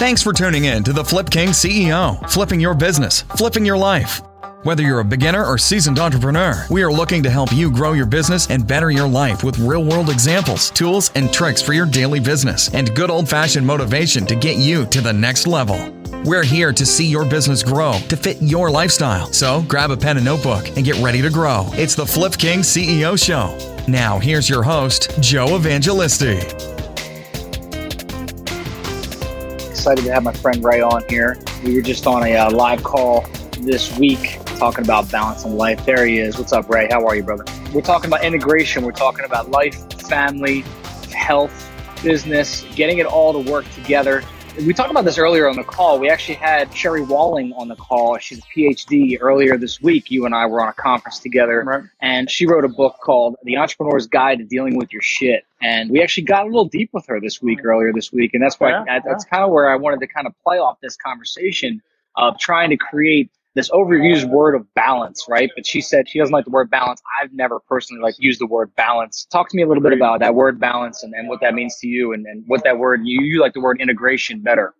Thanks for tuning in to the Flip King CEO, flipping your business, flipping your life. Whether you're a beginner or seasoned entrepreneur, we are looking to help you grow your business and better your life with real world examples, tools, and tricks for your daily business, and good old fashioned motivation to get you to the next level. We're here to see your business grow to fit your lifestyle. So grab a pen and notebook and get ready to grow. It's the Flip King CEO Show. Now, here's your host, Joe Evangelisti. Excited to have my friend Ray on here. We were just on a uh, live call this week talking about balance in life. There he is. What's up, Ray? How are you, brother? We're talking about integration. We're talking about life, family, health, business, getting it all to work together we talked about this earlier on the call. We actually had Sherry Walling on the call. She's a PhD earlier this week. You and I were on a conference together, right. and she wrote a book called The Entrepreneur's Guide to Dealing with Your Shit. And we actually got a little deep with her this week, earlier this week, and that's why yeah, that's yeah. kind of where I wanted to kind of play off this conversation of trying to create this overused word of balance, right? But she said she doesn't like the word balance. I've never personally like used the word balance. Talk to me a little bit about that word balance and, and what that means to you and, and what that word you, you like the word integration better.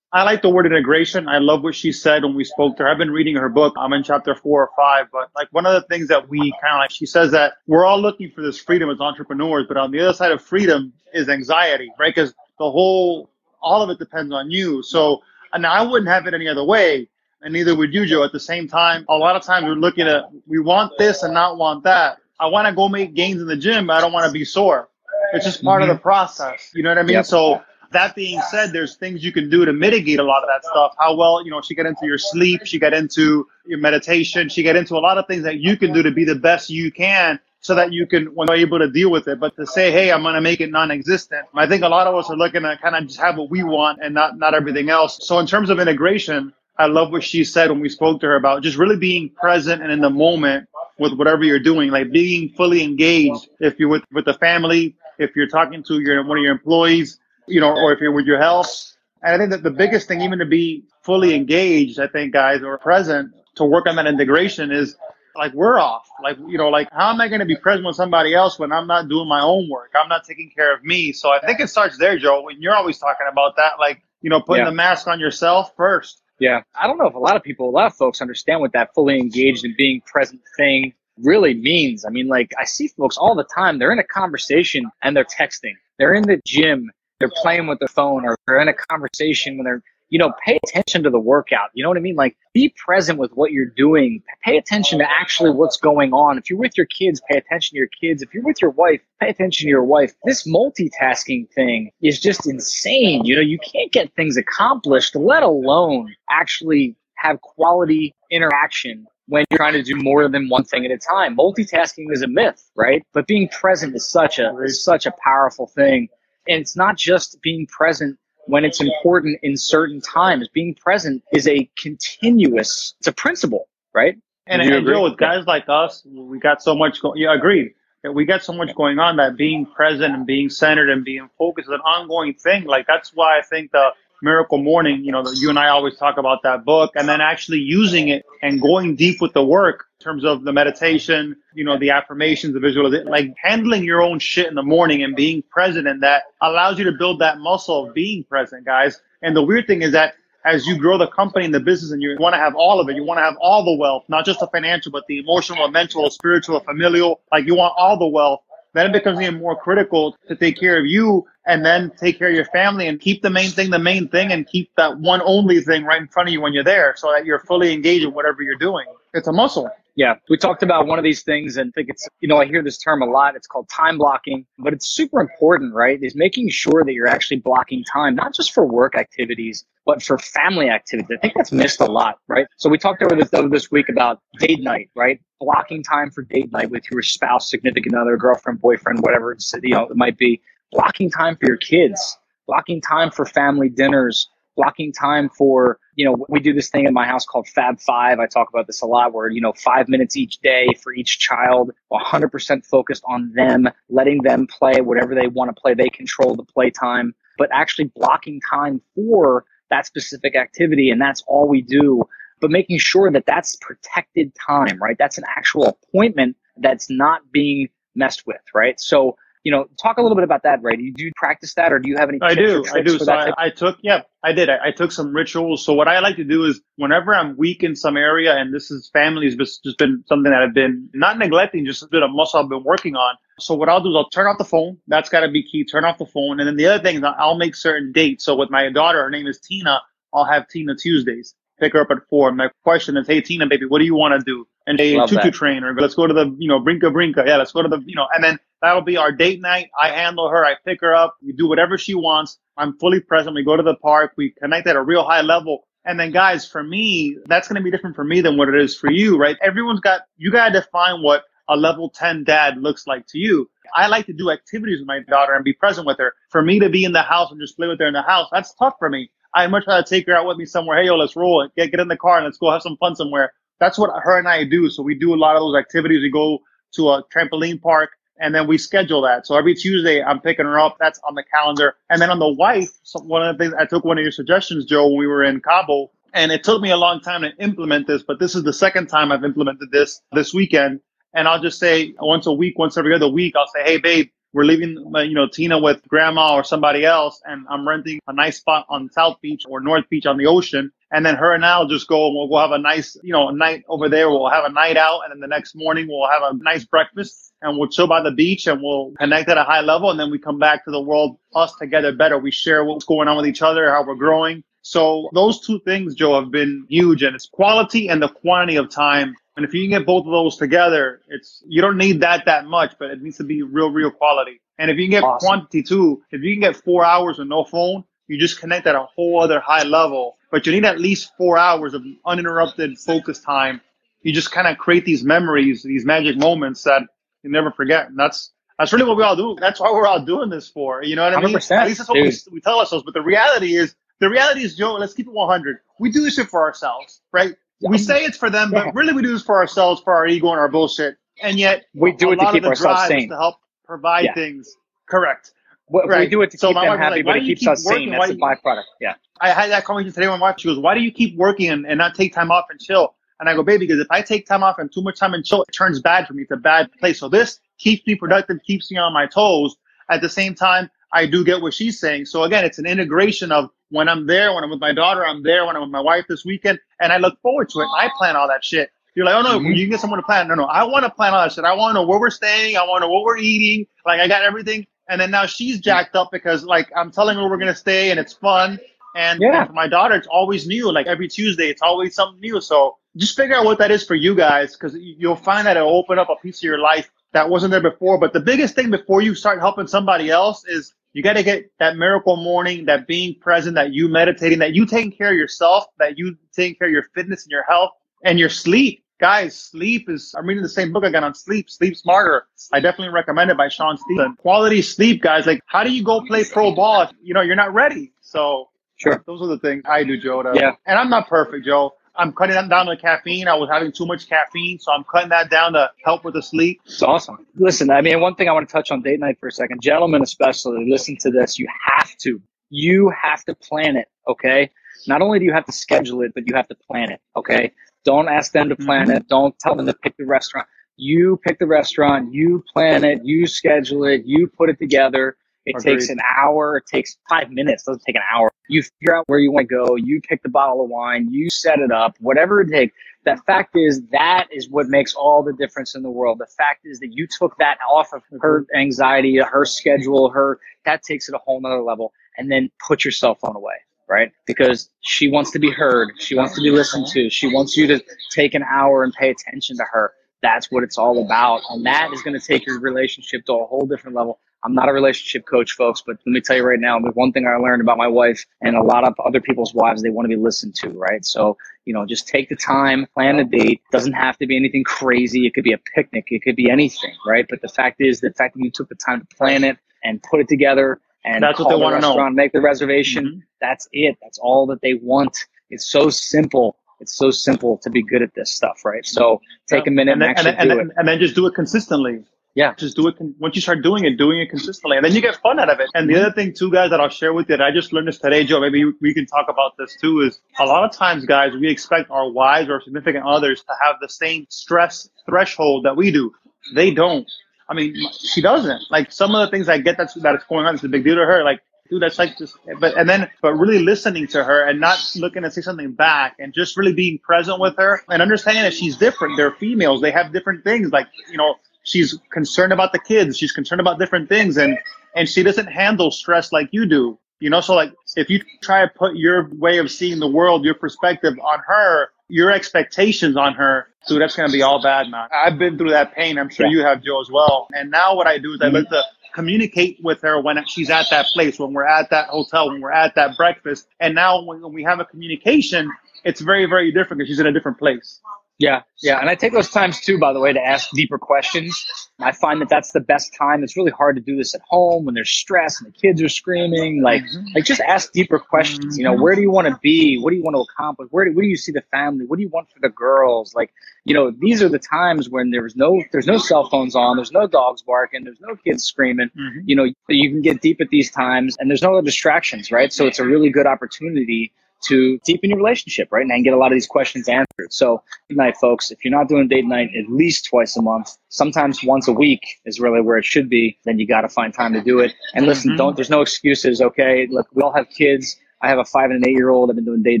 I like the word integration. I love what she said when we spoke to her. I've been reading her book. I'm in chapter four or five, but like one of the things that we kind of like, she says that we're all looking for this freedom as entrepreneurs, but on the other side of freedom is anxiety, right? Because the whole, all of it depends on you. So, and I wouldn't have it any other way and neither would you, Joe. At the same time, a lot of times we're looking at we want this and not want that. I want to go make gains in the gym, but I don't want to be sore. It's just part mm-hmm. of the process. You know what I mean? Yep. So that being said, there's things you can do to mitigate a lot of that stuff. How well, you know, she got into your sleep, she got into your meditation, she got into a lot of things that you can do to be the best you can so that you can when you're able to deal with it. But to say, hey, I'm gonna make it non-existent, I think a lot of us are looking at kind of just have what we want and not not everything else. So in terms of integration, I love what she said when we spoke to her about just really being present and in the moment with whatever you're doing, like being fully engaged. If you're with, with the family, if you're talking to your, one of your employees, you know, or if you're with your health. And I think that the biggest thing, even to be fully engaged, I think guys or present to work on that integration is like we're off. Like, you know, like how am I going to be present with somebody else when I'm not doing my own work? I'm not taking care of me. So I think it starts there, Joe. When you're always talking about that, like, you know, putting yeah. the mask on yourself first yeah. I don't know if a lot of people, a lot of folks understand what that fully engaged and being present thing really means. I mean, like, I see folks all the time, they're in a conversation and they're texting. They're in the gym, they're playing with their phone, or they're in a conversation when they're you know, pay attention to the workout. You know what I mean? Like be present with what you're doing. Pay attention to actually what's going on. If you're with your kids, pay attention to your kids. If you're with your wife, pay attention to your wife. This multitasking thing is just insane. You know, you can't get things accomplished, let alone actually have quality interaction when you're trying to do more than one thing at a time. Multitasking is a myth, right? But being present is such a is such a powerful thing. And it's not just being present when it's important in certain times. Being present is a continuous, it's a principle, right? And, and Joe, with guys like us, we got so much going, yeah, agreed. We got so much going on that being present and being centered and being focused is an ongoing thing. Like that's why I think the Miracle Morning, you know, you and I always talk about that book and then actually using it and going deep with the work terms of the meditation, you know, the affirmations, the visualization, like handling your own shit in the morning and being present in that allows you to build that muscle of being present, guys. And the weird thing is that as you grow the company and the business and you want to have all of it, you want to have all the wealth, not just the financial, but the emotional, mental, spiritual, familial, like you want all the wealth then it becomes even more critical to take care of you and then take care of your family and keep the main thing the main thing and keep that one only thing right in front of you when you're there so that you're fully engaged in whatever you're doing. It's a muscle. Yeah, we talked about one of these things and I think it's, you know, I hear this term a lot. It's called time blocking, but it's super important, right? Is making sure that you're actually blocking time, not just for work activities, but for family activities. I think that's missed a lot, right? So we talked over this, over this week about date night, right? Blocking time for date night with your spouse, significant other, girlfriend, boyfriend, whatever it's, you know, it might be. Blocking time for your kids, blocking time for family dinners, blocking time for, you know, we do this thing in my house called Fab Five. I talk about this a lot where, you know, five minutes each day for each child, 100% focused on them, letting them play whatever they want to play. They control the play time, but actually blocking time for that specific activity. And that's all we do. But making sure that that's protected time, right? That's an actual appointment that's not being messed with, right? So you know, talk a little bit about that, Ray. Do you, do you practice that, or do you have any? I do. I do. So I, I, took, yeah, I did. I, I, took some rituals. So what I like to do is whenever I'm weak in some area, and this is family's just, just been something that I've been not neglecting, just a bit of muscle I've been working on. So what I'll do is I'll turn off the phone. That's got to be key. Turn off the phone. And then the other thing is I'll make certain dates. So with my daughter, her name is Tina. I'll have Tina Tuesdays. Pick her up at four. My question is, hey Tina, baby, what do you want to do? And a tutu that. train, or let's go to the, you know, brinka brinka. Yeah, let's go to the, you know, and then That'll be our date night. I handle her. I pick her up. We do whatever she wants. I'm fully present. We go to the park. We connect at a real high level. And then guys, for me, that's going to be different for me than what it is for you, right? Everyone's got, you got to define what a level 10 dad looks like to you. I like to do activities with my daughter and be present with her. For me to be in the house and just play with her in the house, that's tough for me. I much rather take her out with me somewhere. Hey, yo, let's roll it. Get, get in the car and let's go have some fun somewhere. That's what her and I do. So we do a lot of those activities. We go to a trampoline park and then we schedule that. So every Tuesday, I'm picking her up. That's on the calendar. And then on the wife, so one of the things I took one of your suggestions, Joe, when we were in Cabo, and it took me a long time to implement this, but this is the second time I've implemented this this weekend. And I'll just say once a week, once every other week, I'll say, hey, babe, we're leaving, uh, you know, Tina with grandma or somebody else, and I'm renting a nice spot on South Beach or North Beach on the ocean. And then her and I'll just go and we'll, we'll have a nice, you know, night over there. We'll have a night out. And then the next morning we'll have a nice breakfast and we'll chill by the beach and we'll connect at a high level. And then we come back to the world, us together better. We share what's going on with each other, how we're growing. So those two things, Joe, have been huge and it's quality and the quantity of time. And if you can get both of those together, it's, you don't need that that much, but it needs to be real, real quality. And if you can get awesome. quantity too, if you can get four hours with no phone, you just connect at a whole other high level. But you need at least four hours of uninterrupted focus time. You just kind of create these memories, these magic moments that you never forget. And that's that's really what we all do. That's why we're all doing this for. You know what I mean? At least that's what we, we, tell ourselves. But the reality is, the reality is, Joe. Let's keep it 100. We do this shit for ourselves, right? We say it's for them, but really we do this for ourselves, for our ego and our bullshit. And yet we do it to keep ourselves sane. To help provide yeah. things. Correct. Well, right. We do it to so keep them happy, like, but it keeps us working? sane. That's a byproduct. Yeah. I had that conversation today with my wife. She goes, "Why do you keep working and, and not take time off and chill?" And I go, "Baby, because if I take time off and too much time and chill, it turns bad for me. It's a bad place. So this keeps me productive, keeps me on my toes. At the same time, I do get what she's saying. So again, it's an integration of when I'm there, when I'm with my daughter, I'm there. When I'm with my wife this weekend, and I look forward to it. I plan all that shit. You're like, oh no, mm-hmm. you can get someone to plan. No, no, I want to plan all that shit. I want to know where we're staying. I want to know what we're eating. Like I got everything. And then now she's jacked up because like I'm telling her we're gonna stay and it's fun. And yeah. for my daughter, it's always new. Like every Tuesday, it's always something new. So just figure out what that is for you guys, because you'll find that it'll open up a piece of your life that wasn't there before. But the biggest thing before you start helping somebody else is you got to get that miracle morning, that being present, that you meditating, that you taking care of yourself, that you taking care of your fitness and your health and your sleep guys, sleep is, I'm reading the same book again on sleep, Sleep Smarter. I definitely recommend it by Shawn Stevenson. Quality sleep, guys. Like, how do you go play pro ball if, you know, you're not ready? So, sure. Those are the things I do, Joe. To, yeah. And I'm not perfect, Joe. I'm cutting that down the caffeine. I was having too much caffeine, so I'm cutting that down to help with the sleep. It's awesome. Listen, I mean, one thing I want to touch on date night for a second. Gentlemen, especially, listen to this. You have to. You have to plan it, okay? Not only do you have to schedule it, but you have to plan it, okay? Don't ask them to plan mm-hmm. it. Don't tell them to pick the restaurant. You pick the restaurant, you plan it, you schedule it, you put it together. It Agreed. takes an hour, it takes five minutes, it doesn't take an hour. You figure out where you want to go, you pick the bottle of wine, you set it up, whatever it takes. The fact is that is what makes all the difference in the world. The fact is that you took that off of her anxiety, her schedule, her that takes it a whole nother level, and then put your cell phone away right? Because she wants to be heard. She wants to be listened to. She wants you to take an hour and pay attention to her. That's what it's all about. And that is going to take your relationship to a whole different level. I'm not a relationship coach, folks, but let me tell you right now, the one thing I learned about my wife and a lot of other people's wives, they want to be listened to, right? So, you know, just take the time, plan a date. Doesn't have to be anything crazy. It could be a picnic. It could be anything, right? But the fact is, the fact that you took the time to plan it and put it together and that's what they want to know. Make the reservation. Mm-hmm. That's it. That's all that they want. It's so simple. It's so simple to be good at this stuff, right? So take a minute and, then, and, actually and, do and, it. and then just do it consistently. Yeah. Just do it. Once you start doing it, doing it consistently, and then you get fun out of it. And the other thing, too, guys, that I'll share with you, that I just learned this today, Joe. Maybe we can talk about this too. Is a lot of times, guys, we expect our wives or significant others to have the same stress threshold that we do. They don't. I mean, she doesn't. Like some of the things I get that's that is going on is a big deal to her. Like, dude, that's like just. But and then, but really listening to her and not looking to say something back, and just really being present with her and understanding that she's different. They're females. They have different things. Like you know, she's concerned about the kids. She's concerned about different things, and and she doesn't handle stress like you do. You know, so like if you try to put your way of seeing the world, your perspective on her, your expectations on her, dude, that's gonna be all bad, man. I've been through that pain. I'm sure yeah. you have, Joe, as well. And now what I do is I let mm-hmm. the communicate with her when she's at that place, when we're at that hotel, when we're at that breakfast. And now when we have a communication, it's very, very different because she's in a different place. Yeah, yeah, and I take those times too, by the way, to ask deeper questions. I find that that's the best time. It's really hard to do this at home when there's stress and the kids are screaming. Like, mm-hmm. like just ask deeper questions. You know, where do you want to be? What do you want to accomplish? Where do, where do you see the family? What do you want for the girls? Like, you know, these are the times when there's no there's no cell phones on, there's no dogs barking, there's no kids screaming. Mm-hmm. You know, you can get deep at these times, and there's no other distractions, right? So it's a really good opportunity to deepen your relationship, right? And get a lot of these questions answered. So, good night, folks. If you're not doing date night at least twice a month, sometimes once a week is really where it should be, then you got to find time to do it. And listen, mm-hmm. don't, there's no excuses, okay? Look, we all have kids. I have a five and an eight year old. I've been doing date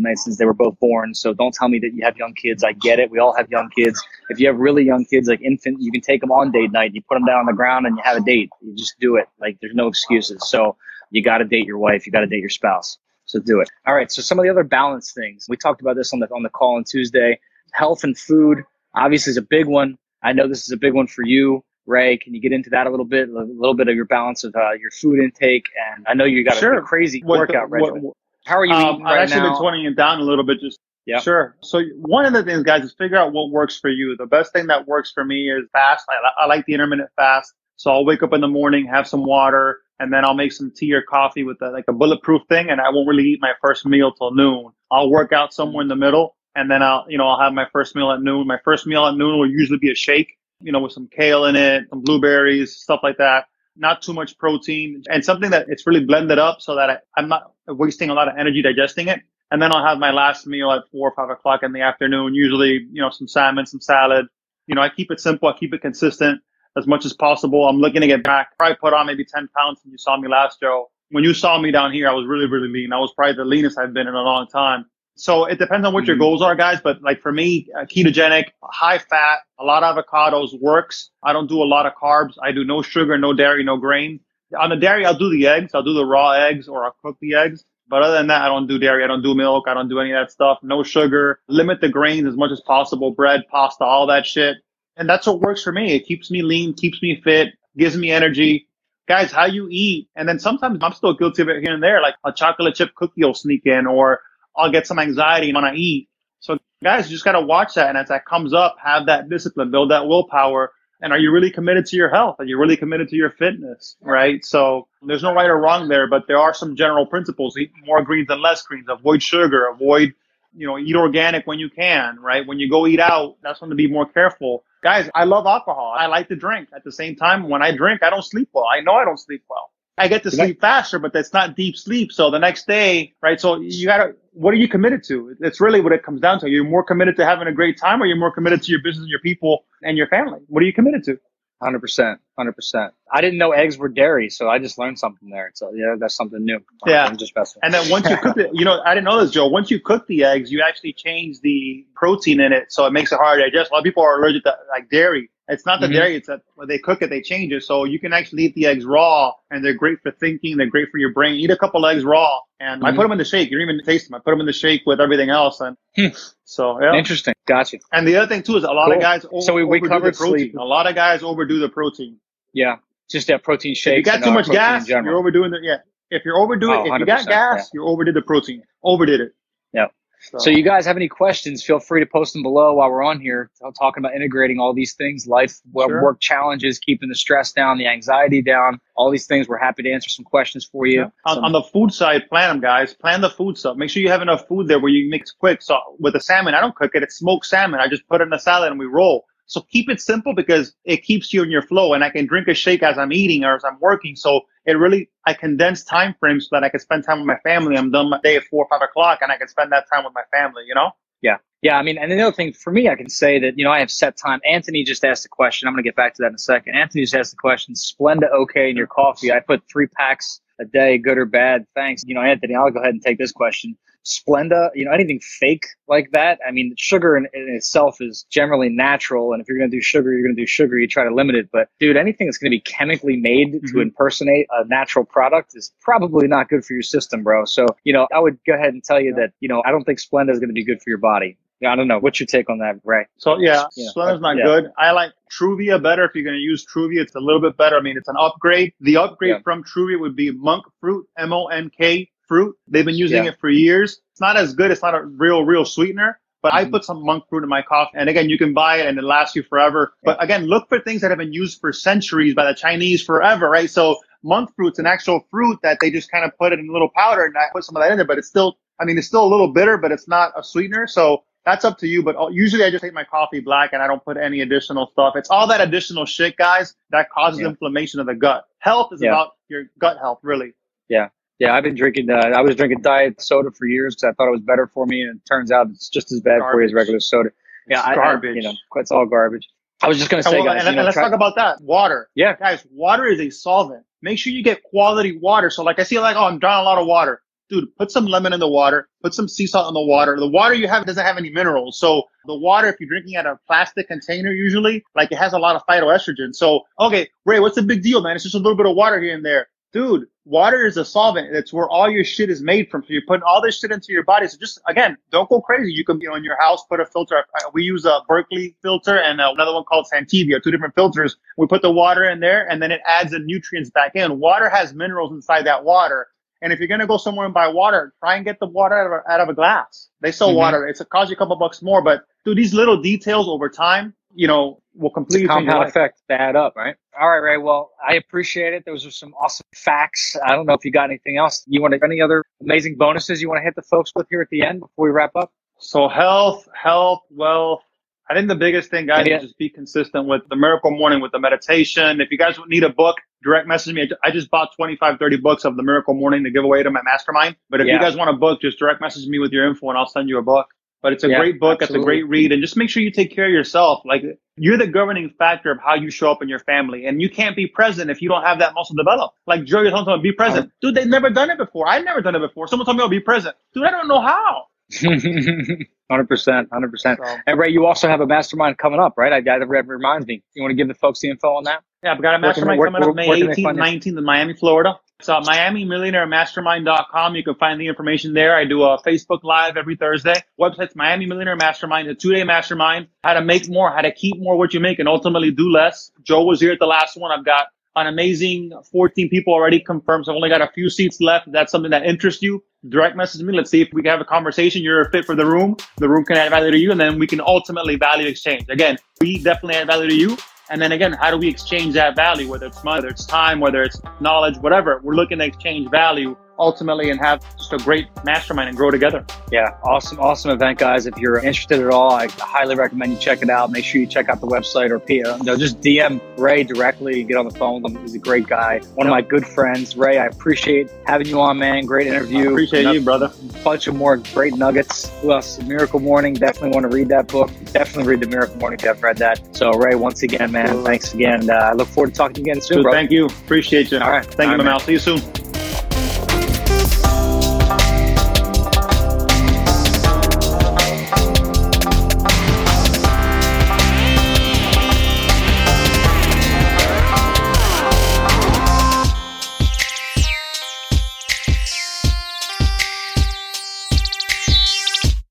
night since they were both born. So don't tell me that you have young kids. I get it. We all have young kids. If you have really young kids, like infant, you can take them on date night. You put them down on the ground and you have a date. You just do it. Like there's no excuses. So you got to date your wife. You got to date your spouse. So do it. All right. So some of the other balance things we talked about this on the on the call on Tuesday. Health and food obviously is a big one. I know this is a big one for you, Ray. Can you get into that a little bit? A little bit of your balance of uh, your food intake, and I know you got sure. a, crazy what, workout regimen. How are you um, eating right I've actually now? been toning it down a little bit. Just yeah. Sure. So one of the things, guys, is figure out what works for you. The best thing that works for me is fast. I, I like the intermittent fast. So I'll wake up in the morning, have some water, and then I'll make some tea or coffee with a, like a bulletproof thing, and I won't really eat my first meal till noon. I'll work out somewhere in the middle, and then I'll, you know, I'll have my first meal at noon. My first meal at noon will usually be a shake, you know, with some kale in it, some blueberries, stuff like that. Not too much protein, and something that it's really blended up so that I, I'm not wasting a lot of energy digesting it. And then I'll have my last meal at four or five o'clock in the afternoon. Usually, you know, some salmon, some salad. You know, I keep it simple. I keep it consistent as much as possible. I'm looking to get back. Probably put on maybe 10 pounds when you saw me last, Joe. When you saw me down here, I was really, really lean. I was probably the leanest I've been in a long time. So it depends on what mm-hmm. your goals are, guys. But like for me, uh, ketogenic, high fat, a lot of avocados works. I don't do a lot of carbs. I do no sugar, no dairy, no grain. On the dairy, I'll do the eggs. I'll do the raw eggs or I'll cook the eggs. But other than that, I don't do dairy. I don't do milk. I don't do any of that stuff. No sugar. Limit the grains as much as possible. Bread, pasta, all that shit. And that's what works for me. It keeps me lean, keeps me fit, gives me energy. Guys, how you eat. And then sometimes I'm still guilty of it here and there. Like a chocolate chip cookie will sneak in or I'll get some anxiety when I eat. So guys, you just got to watch that. And as that comes up, have that discipline, build that willpower. And are you really committed to your health? Are you really committed to your fitness? Right. So there's no right or wrong there, but there are some general principles. Eat more greens than less greens. Avoid sugar. Avoid, you know, eat organic when you can, right? When you go eat out, that's when to be more careful. Guys, I love alcohol. I like to drink. At the same time, when I drink, I don't sleep well. I know I don't sleep well. I get to sleep faster, but that's not deep sleep. So the next day, right? So you gotta, what are you committed to? It's really what it comes down to. You're more committed to having a great time or you're more committed to your business and your people and your family? What are you committed to? Hundred percent, hundred percent. I didn't know eggs were dairy, so I just learned something there. So yeah, that's something new. Yeah, I'm just messing. And then once you cook it, you know, I didn't know this, Joe. Once you cook the eggs, you actually change the protein in it, so it makes it hard to digest. A lot of people are allergic to like dairy. It's not the mm-hmm. dairy; it's that when they cook it, they change it. So you can actually eat the eggs raw, and they're great for thinking. They're great for your brain. Eat a couple eggs raw, and mm-hmm. I put them in the shake. You don't even taste them. I put them in the shake with everything else, and hmm. so yeah. Interesting. Gotcha. And the other thing too is a lot cool. of guys. Over, so we, we covered protein. Sleep. A lot of guys overdo the protein. Yeah, just that protein shake. you got too much gas, you're overdoing it. Yeah, if you're overdoing, oh, if you got gas, yeah. you overdid the protein. Overdid it. Yeah. So. so. you guys have any questions? Feel free to post them below while we're on here, talking about integrating all these things, life, sure. work challenges, keeping the stress down, the anxiety down, all these things. We're happy to answer some questions for you. Yeah. On, on, the food side, plan them, guys. Plan the food stuff. Make sure you have enough food there where you mix quick. So with the salmon, I don't cook it. It's smoked salmon. I just put it in a salad and we roll. So keep it simple because it keeps you in your flow and I can drink a shake as I'm eating or as I'm working. So it really, I condense time frames so that I can spend time with my family. I'm done my day at four or five o'clock and I can spend that time with my family, you know? Yeah. Yeah, I mean, and the other thing for me, I can say that, you know, I have set time. Anthony just asked a question. I'm going to get back to that in a second. Anthony just asked the question Splenda okay in your coffee? I put three packs a day, good or bad. Thanks. You know, Anthony, I'll go ahead and take this question. Splenda, you know, anything fake like that. I mean, sugar in, in itself is generally natural. And if you're going to do sugar, you're going to do sugar. You try to limit it. But dude, anything that's going to be chemically made mm-hmm. to impersonate a natural product is probably not good for your system, bro. So, you know, I would go ahead and tell you that, you know, I don't think Splenda is going to be good for your body. Yeah, I don't know. What's your take on that, Ray? So yeah, yeah. Splenda's not yeah. good. I like Truvia better. If you're going to use Truvia, it's a little bit better. I mean, it's an upgrade. The upgrade yeah. from Truvia would be monk fruit, M O N K fruit. They've been using it for years. It's not as good. It's not a real, real sweetener. But mm-hmm. I put some monk fruit in my coffee. And again, you can buy it and it lasts you forever. But again, look for things that have been used for centuries by the Chinese forever, right? So monk fruit's an actual fruit that they just kind of put it in a little powder and I put some of that in there, but it's still, I mean, it's still a little bitter, but it's not a sweetener. So that's up to you. But usually I just take my coffee black and I don't put any additional stuff. It's all that additional shit, guys, that causes yeah. inflammation of the gut. Health is yeah. about your gut health, really. Yeah. Yeah, I've been drinking. Uh, I was drinking diet soda for years because I thought it was better for me, and it turns out it's just as bad garbage. for you as regular soda. Yeah, I, garbage. I, you know, it's all garbage. I was just going to say, and, guys, and, know, let's try- talk about that. Water. Yeah, guys, water is a solvent. Make sure you get quality water. So, like, I see, like, oh, I'm drawing a lot of water. Dude, put some lemon in the water. Put some sea salt in the water. The water you have doesn't have any minerals. So the water, if you're drinking out of a plastic container, usually, like, it has a lot of phytoestrogen. So, okay, Ray, what's the big deal, man? It's just a little bit of water here and there dude, water is a solvent. That's where all your shit is made from. So you're putting all this shit into your body. So just again, don't go crazy. You can, you know, in your house, put a filter. Uh, uh, we use a Berkey filter and uh, another one called Santevia, two different filters. We put the water in there and then it adds the nutrients back in. Water has minerals inside that water. And if you're going to go somewhere and buy water, try and get the water out of a, out of a glass. They sell mm-hmm. water. It's a cost you a couple bucks more, but dude, these little details over time, you know, will completely the compound effect to add up, right? All right, Ray. Well, I appreciate it. Those are some awesome facts. I don't know if you got anything else. You want to, any other amazing bonuses you want to hit the folks with here at the end before we wrap up? So health, health, wealth. I think the biggest thing, guys, yeah. is just be consistent with the miracle morning, with the meditation. If you guys need a book, direct message me. I just bought 25, 30 books of the miracle morning to give away to my mastermind. But if yeah. you guys want a book, just direct message me with your info and I'll send you a book. But it's a yeah, great book. Absolutely. It's a great read. And just make sure you take care of yourself. Like you're the governing factor of how you show up in your family. And you can't be present if you don't have that muscle developed. Like Joe, you're talking about be present. Dude, they've never done it before. I've never done it before. Someone told me, oh, be present. Dude, I don't know how. Hundred percent, hundred percent. And Ray, you also have a mastermind coming up, right? I got it reminds me. You want to give the folks the info on that? Yeah, I've got a mastermind coming up May 18th, 19th in Miami, Florida. It's uh, MiamiMillionaireMastermind.com. You can find the information there. I do a Facebook Live every Thursday. Website's Miami Millionaire Mastermind, a two-day mastermind. How to make more, how to keep more what you make, and ultimately do less. Joe was here at the last one. I've got an amazing 14 people already confirmed. So I've only got a few seats left. If that's something that interests you, direct message me. Let's see if we can have a conversation. You're a fit for the room. The room can add value to you, and then we can ultimately value exchange. Again, we definitely add value to you. And then again, how do we exchange that value, whether it's money, whether it's time, whether it's knowledge, whatever? We're looking to exchange value ultimately and have just a great mastermind and grow together. Yeah, awesome, awesome event, guys. If you're interested at all, I highly recommend you check it out. Make sure you check out the website or you know, just DM Ray directly. Get on the phone with him. He's a great guy. One of my good friends. Ray, I appreciate having you on, man. Great interview. I appreciate you, brother. Bunch of more great nuggets. Who else? Miracle Morning. Definitely want to read that book. Definitely read the Miracle Morning if you haven't read that. So, Ray, once again, man, thanks again. Uh, I look forward to talking again soon, Dude, Thank you. Appreciate you. All right. Thank all you, right, Mal. See you soon.